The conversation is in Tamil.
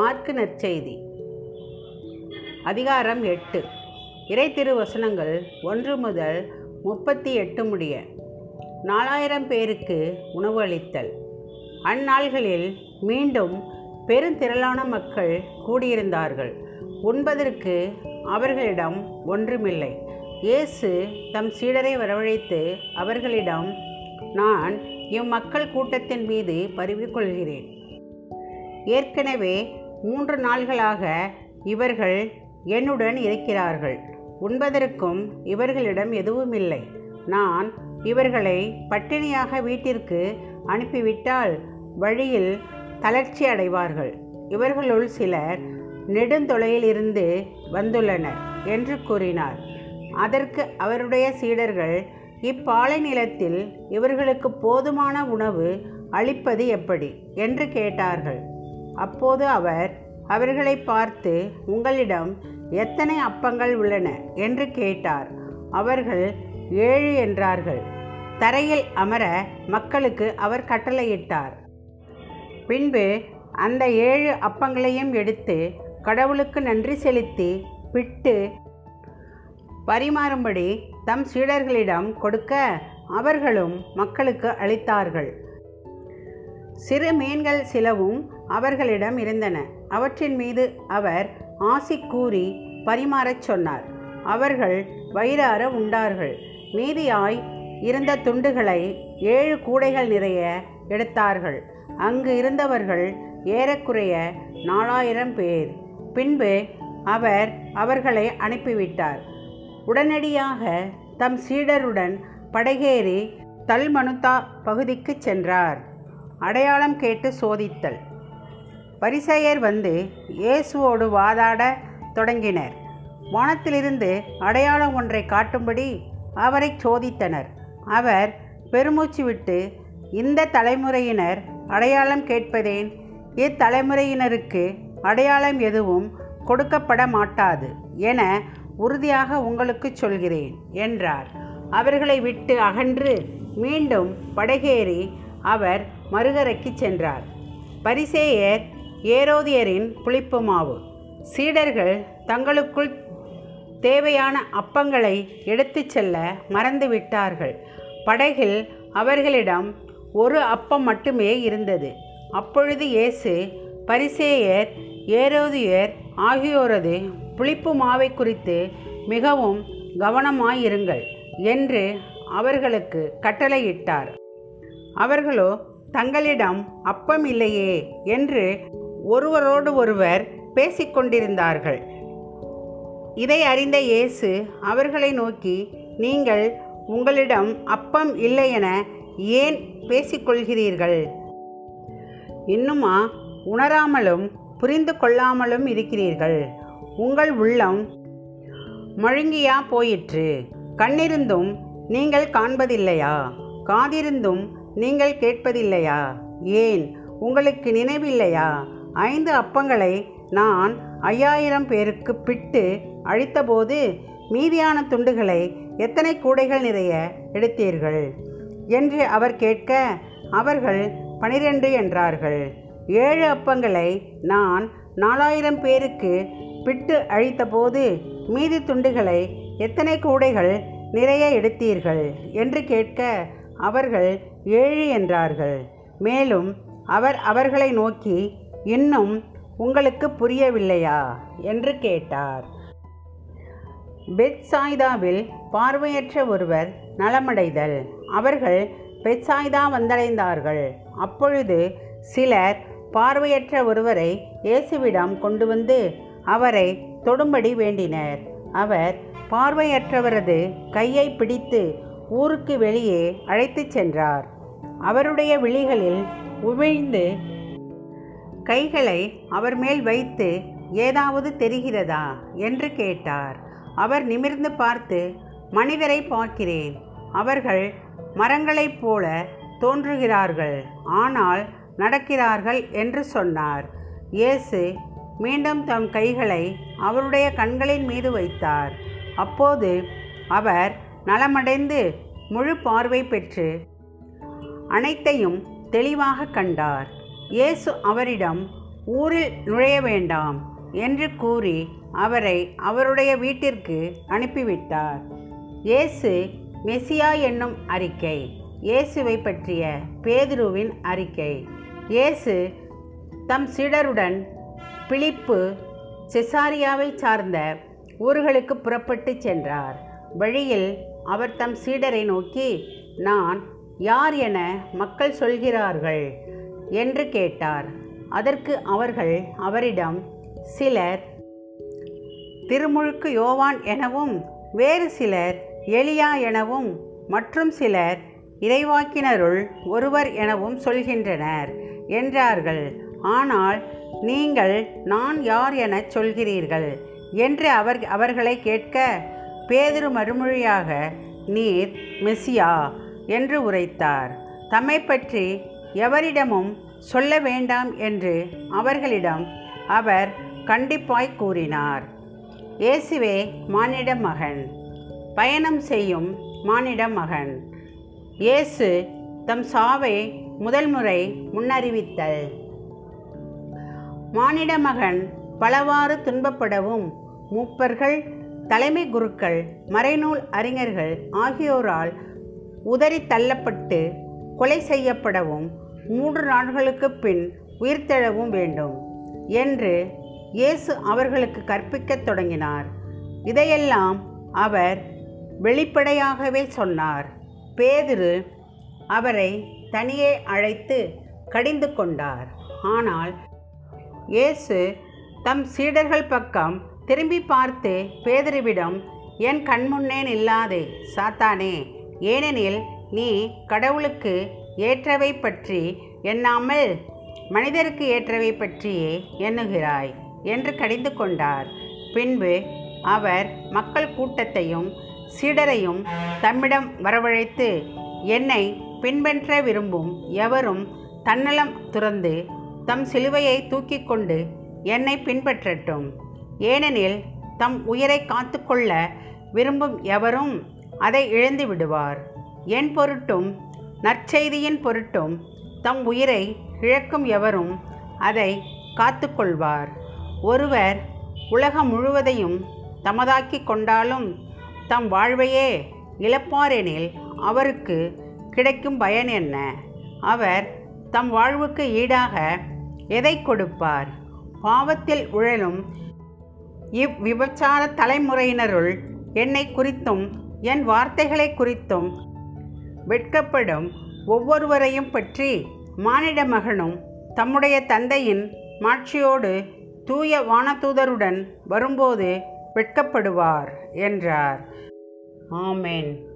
மார்க்கு நற்செய்தி. அதிகாரம் எட்டு. இறை திருவசனங்கள் ஒன்று முதல் முப்பத்தி எட்டு முடிய நாலாயிரம் பேருக்கு உணவு அளித்தல். அந்நாள்களில் மீண்டும் பெருந்திரளான மக்கள் கூடியிருந்தார்கள். உண்பதற்கு அவர்களிடம் ஒன்றுமில்லை. இயேசு தம் சீடரை வரவழைத்து அவர்களிடம் நான் இம்மக்கள் கூட்டத்தின் மீது பரவிக்கொள்கிறேன். ஏற்கனவே மூன்று நாள்களாக இவர்கள் என்னுடன் இருக்கிறார்கள். உண்பதற்கும் இவர்களிடம் எதுவும் இல்லை நான் இவர்களை பட்டினியாக வீட்டிற்கு அனுப்பிவிட்டால் வழியில் தளர்ச்சி அடைவார்கள். இவர்களுள் சிலர் நெடுந்தொலையிலிருந்து வந்துள்ளனர் என்று கூறினார். அதற்கு அவருடைய சீடர்கள் இப்பாலை நிலத்தில் இவர்களுக்கு போதுமான உணவு அளிப்பது எப்படி? என்று கேட்டார்கள். அப்போது அவர் அவர்களை பார்த்து உங்களிடம் எத்தனை அப்பங்கள் உள்ளன? என்று கேட்டார். அவர்கள் ஏழு என்றார்கள். தரையில் அமர மக்களுக்கு அவர் கட்டளையிட்டார். பின்பு அந்த ஏழு அப்பங்களையும் எடுத்து கடவுளுக்கு நன்றி செலுத்தி பிட்டு பரிமாறும்படி தம் சீடர்களிடம் கொடுக்க அவர்களும் மக்களுக்கு அளித்தார்கள். சிறு மீன்கள் சிலவும் அவர்களிடம் இருந்தன. அவற்றின் மீது அவர் ஆசி கூறி பரிமாறச் சொன்னார். அவர்கள் வயிறார உண்டார்கள். மீதியாய் இருந்த துண்டுகளை ஏழு கூடைகள் நிறைய எடுத்தார்கள். அங்கு இருந்தவர்கள் ஏறக்குறைய நாலாயிரம் பேர். பின்பு அவர் அவர்களை அனுப்பிவிட்டார். உடனடியாக தம் சீடருடன் படகேறி தல்மனுதா பகுதிக்கு சென்றார். அடையாளம் கேட்டு சோதித்தல். பரிசெயர் வந்து இயேசுவோடு வாதாட தொடங்கினர். வானத்திலிருந்து அடையாளம் ஒன்றை காட்டும்படி அவரை சோதித்தனர். அவர் பெருமூச்சு விட்டு இந்த தலைமுறையினர் அடையாளம் கேட்பதேன்? இத்தலைமுறையினருக்கு அடையாளம் எதுவும் கொடுக்கப்பட மாட்டாது என உறுதியாக உங்களுக்கு சொல்கிறேன் என்றார். அவர்களை விட்டு அகன்று மீண்டும் படகேறி அவர் மறுகரைக்கு சென்றார். பரிசேயர் ஏரோதியரின் புளிப்பு மாவு. சீடர்கள் தங்களுக்குள் தேவையான அப்பங்களை எடுத்து செல்ல மறந்து விட்டார்கள். படகில் அவர்களிடம் ஒரு அப்பம் மட்டுமே இருந்தது. அப்பொழுது இயேசு பரிசேயர் ஏரோதியர் ஆகியோரது புளிப்பு மாவை குறித்து மிகவும் கவனமாயிருங்கள் என்று அவர்களுக்கு கட்டளையிட்டார். அவர்களோ தங்களிடம் அப்பம் இல்லையே என்று ஒருவரோடு ஒருவர் பேசிக்கொண்டிருந்தார்கள். இதை அறிந்த இயேசு அவர்களை நோக்கி நீங்கள் உங்களிடம் அப்பம் இல்லை என ஏன் பேசிக்கொள்கிறீர்கள்? இன்னுமா உணராமலும் புரிந்து கொள்ளாமலும் இருக்கிறீர்கள். உங்கள் உள்ளம் மழுங்கியா போயிற்று. கண்ணிருந்தும் நீங்கள் காண்பதில்லையா? காதிருந்தும் நீங்கள் கேட்பதில்லையா? ஏன்? உங்களுக்கு நினைவில்லையா? ஐந்து அப்பங்களை நான் ஐயாயிரம் பேருக்கு பிட்டு அழித்தபோது மீதியான துண்டுகளை எத்தனை கூடைகள் நிறைய எடுத்தீர்கள்? என்று அவர் கேட்க அவர்கள் பனிரெண்டு என்றார்கள். ஏழு அப்பங்களை நான் நாலாயிரம் பேருக்கு பிட்டு அழித்தபோது மீதி துண்டுகளை எத்தனை கூடைகள் நிறைய எடுத்தீர்கள்? என்று கேட்க அவர்கள் ஏழு என்றார்கள். மேலும் அவர் அவர்களை நோக்கி இன்னும் உங்களுக்கு புரியவில்லையா? என்று கேட்டார். பெட்சாய்தாவில் பார்வையற்ற ஒருவர் நலமடைதல். அவர்கள் பெட்சாய்தா வந்தடைந்தார்கள். அப்பொழுது சிலர் பார்வையற்ற ஒருவரை இயேசுவிடம் கொண்டு வந்து அவரை தொடும்படி வேண்டினர். அவர் பார்வையற்றவரது கையை பிடித்து ஊருக்கு வெளியே அழைத்துச் சென்றார். அவருடைய விழிகளில் உமிழ்ந்து கைகளை அவர் மேல் வைத்து ஏதாவது தெரிகிறதா? என்று கேட்டார். அவர் நிமிர்ந்து பார்த்து மனிதரை பார்க்கிறேன். அவர்கள் மரங்களைப் போல தோன்றுகிறார்கள். ஆனால் நடக்கிறார்கள் என்று சொன்னார். இயேசு மீண்டும் தம் கைகளை அவருடைய கண்களின் மீது வைத்தார். அப்போது அவர் நலமடைந்து முழு பார்வை பெற்று அனைத்தையும் தெளிவாக கண்டார். இயேசு அவரிடம் ஊரில் நுழைய வேண்டாம் என்று கூறி அவரை அவருடைய வீட்டிற்கு அனுப்பிவிட்டார். இயேசு மெசியா என்னும் அறிக்கை இயேசுவை பற்றிய பேதுருவின் அறிக்கை. இயேசு தம் சீடருடன் பிலிப்பு செசாரியாவை சார்ந்த ஊர்களுக்கு புறப்பட்டு சென்றார். வழியில் அவர் தம் சீடரை நோக்கி நான் யார் என மக்கள் சொல்கிறார்கள்? என்று கேட்டார். அதற்கு அவர்கள் அவரிடம் சிலர் திருமுழுக்கு யோவான் எனவும் வேறு சிலர் எலியா எனவும் மற்றும் சிலர் இறைவாக்கினருள் ஒருவர் எனவும் சொல்கின்றனர் என்றார்கள். ஆனால் நீங்கள் நான் யார் எனச் சொல்கிறீர்கள்? என்று அவர் அவர்களை கேட்க பேதுரு மறுமொழியாக நீர் மெசியா என்று உரைத்தார். தம்மை பற்றி எவரிடமும் சொல்ல வேண்டாம் என்று அவர்களிடம் அவர் கண்டிப்பாய் கூறினார். இயேசுவே மானிட மகன். பயணம் செய்யும் மானிட மகன். இயேசு தம் சாவை முதல் முறை முன்னறிவித்தல். மானிட மகன் பலவாறு துன்பப்படவும் மூப்பர்கள் தலைமை குருக்கள் மறைநூல் அறிஞர்கள் ஆகியோரால் உதறி தள்ளப்பட்டு கொலை செய்யப்படவும் மூன்று நாட்களுக்கு பின் உயிர்த்தெழவும் வேண்டும் என்று இயேசு அவர்களுக்கு கற்பிக்கத் தொடங்கினார். இதையெல்லாம் அவர் வெளிப்படையாகவே சொன்னார். பேதுரு அவரை தனியே அழைத்து கடிந்து கொண்டார். ஆனால் இயேசு தம் சீடர்கள் பக்கம் திரும்பி பார்த்து பேதுருவிடம் என் கண்முன்னே நில்லாதே சாத்தானே ஏனெனில் நீ கடவுளுக்கு ஏற்றவை பற்றி எண்ணாமல் மனிதருக்கு ஏற்றவை பற்றியே எண்ணுகிறாய் என்று கடிந்து கொண்டார். பின்பு அவர் மக்கள் கூட்டத்தையும் சீடரையும் தம்மிடம் வரவழைத்து என்னை பின்பற்ற விரும்பும் எவரும் தன்னலம் துறந்து தம் சிலுவையை தூக்கிக் கொண்டு என்னை பின்பற்றட்டும். ஏனெனில் தம் உயிரை காத்துக்கொள்ள விரும்பும் எவரும் அதை இழந்து விடுவார். என் பொருட்டும் நற்செய்தியின் பொருட்டும் தம் உயிரை இழக்கும் எவரும் அதை காத்துக்கொள்வார். ஒருவர் உலகம் முழுவதையும் தமதாக்கி கொண்டாலும் தம் வாழ்வையே இழப்பாரெனில் அவருக்கு கிடைக்கும் பயன் என்ன? அவர் தம் வாழ்வுக்கு ஈடாக எதை கொடுப்பார்? பாவத்தில் உழலும் இவ்விபச்சார தலைமுறையினருள் என்னை குறித்தும் என் வார்த்தைகளை குறித்தும் வெட்கப்படும் ஒவ்வொருவரையும் பற்றி மானிட மகனும் தம்முடைய தந்தையின் மாட்சியோடு தூய வானதூதருடன் வரும்போது வெட்கப்படுவார் என்றார். ஆமேன்.